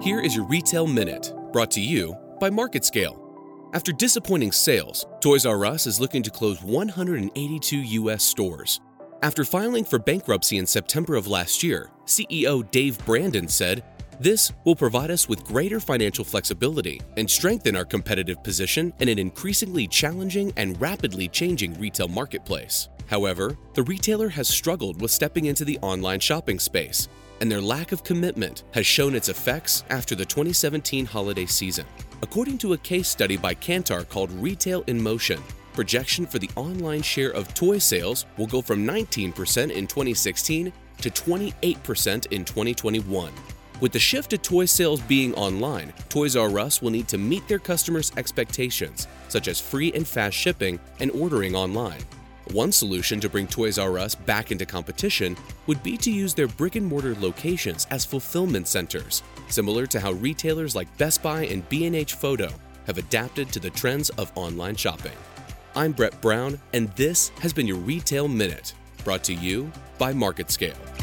Here is your Retail Minute, brought to you by MarketScale. After disappointing sales, Toys R Us is looking to close 182 U.S. stores. After filing for bankruptcy in September of last year, CEO Dave Brandon said, This will provide us with greater financial flexibility and strengthen our competitive position in an increasingly challenging and rapidly changing retail marketplace. However, the retailer has struggled with stepping into the online shopping space, and their lack of commitment has shown its effects after the 2017 holiday season. According to a case study by Kantar called Retail in Motion, projection for the online share of toy sales will go from 19% in 2016 to 28% in 2021. With the shift to toy sales being online, Toys R Us will need to meet their customers' expectations, such as free and fast shipping and ordering online. One solution to bring Toys R Us back into competition would be to use their brick and mortar locations as fulfillment centers, similar to how retailers like Best Buy and B&H Photo have adapted to the trends of online shopping. I'm Brett Brown, and this has been your Retail Minute, brought to you by MarketScale.